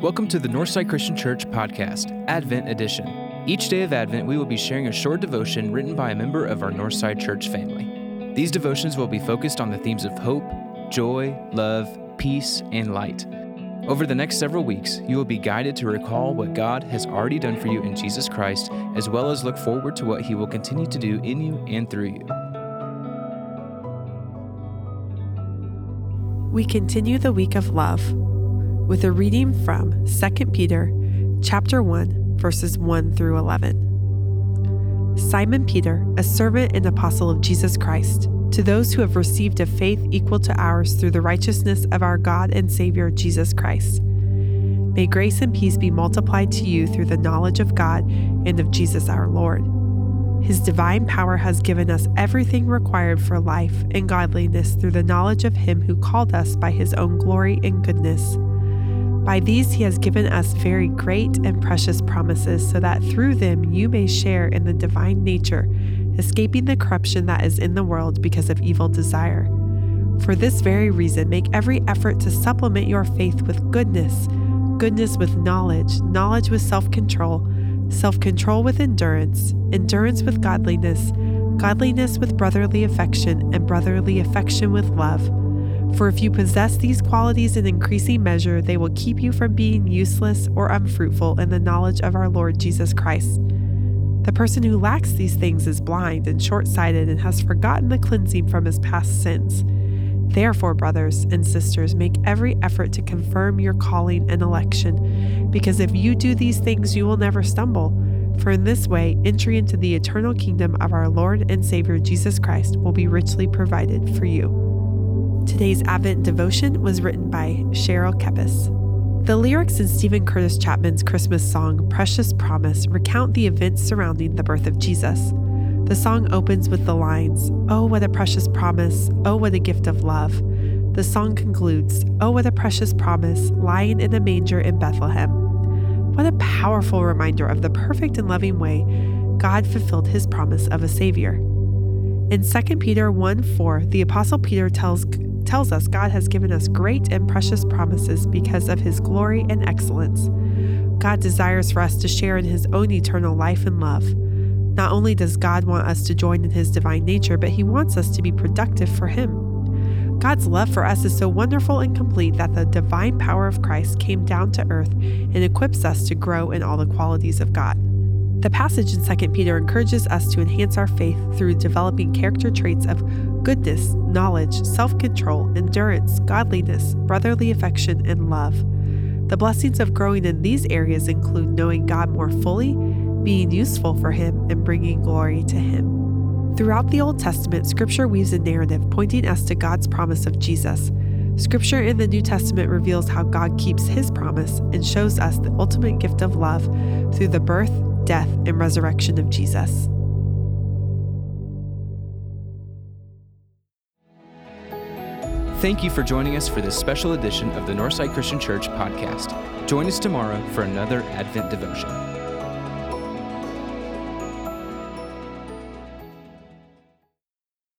Welcome to the Northside Christian Church podcast, Advent Edition. Each day of Advent, we will be sharing a short devotion written by a member of our Northside Church family. These devotions will be focused on the themes of hope, joy, love, peace, and light. Over the next several weeks, you will be guided to recall what God has already done for you in Jesus Christ, as well as look forward to what He will continue to do in you and through you. We continue the week of love with a reading from 2 Peter chapter 1 verses 1 through 11. Simon Peter, a servant and apostle of Jesus Christ, to those who have received a faith equal to ours through the righteousness of our God and Savior Jesus Christ. May grace and peace be multiplied to you through the knowledge of God and of Jesus our Lord. His divine power has given us everything required for life and godliness through the knowledge of Him who called us by His own glory and goodness. By these he has given us very great and precious promises, so that through them you may share in the divine nature, escaping the corruption that is in the world because of evil desire. For this very reason, make every effort to supplement your faith with goodness, goodness with knowledge, knowledge with self control, self control with endurance, endurance with godliness, godliness with brotherly affection, and brotherly affection with love. For if you possess these qualities in increasing measure, they will keep you from being useless or unfruitful in the knowledge of our Lord Jesus Christ. The person who lacks these things is blind and short sighted and has forgotten the cleansing from his past sins. Therefore, brothers and sisters, make every effort to confirm your calling and election, because if you do these things, you will never stumble. For in this way, entry into the eternal kingdom of our Lord and Savior Jesus Christ will be richly provided for you. Today's Advent devotion was written by Cheryl Kepis. The lyrics in Steven Curtis Chapman's Christmas song, Precious Promise, recount the events surrounding the birth of Jesus. The song opens with the lines, Oh, what a precious promise! Oh, what a gift of love! The song concludes, Oh, what a precious promise, lying in a manger in Bethlehem. What a powerful reminder of the perfect and loving way God fulfilled his promise of a Savior. In 2 Peter 1 4, the Apostle Peter tells tells us God has given us great and precious promises because of his glory and excellence. God desires for us to share in his own eternal life and love. Not only does God want us to join in his divine nature, but he wants us to be productive for him. God's love for us is so wonderful and complete that the divine power of Christ came down to earth and equips us to grow in all the qualities of God. The passage in 2 Peter encourages us to enhance our faith through developing character traits of goodness, knowledge, self control, endurance, godliness, brotherly affection, and love. The blessings of growing in these areas include knowing God more fully, being useful for Him, and bringing glory to Him. Throughout the Old Testament, Scripture weaves a narrative pointing us to God's promise of Jesus. Scripture in the New Testament reveals how God keeps His promise and shows us the ultimate gift of love through the birth, death, and resurrection of Jesus. Thank you for joining us for this special edition of the Northside Christian Church podcast. Join us tomorrow for another Advent devotion.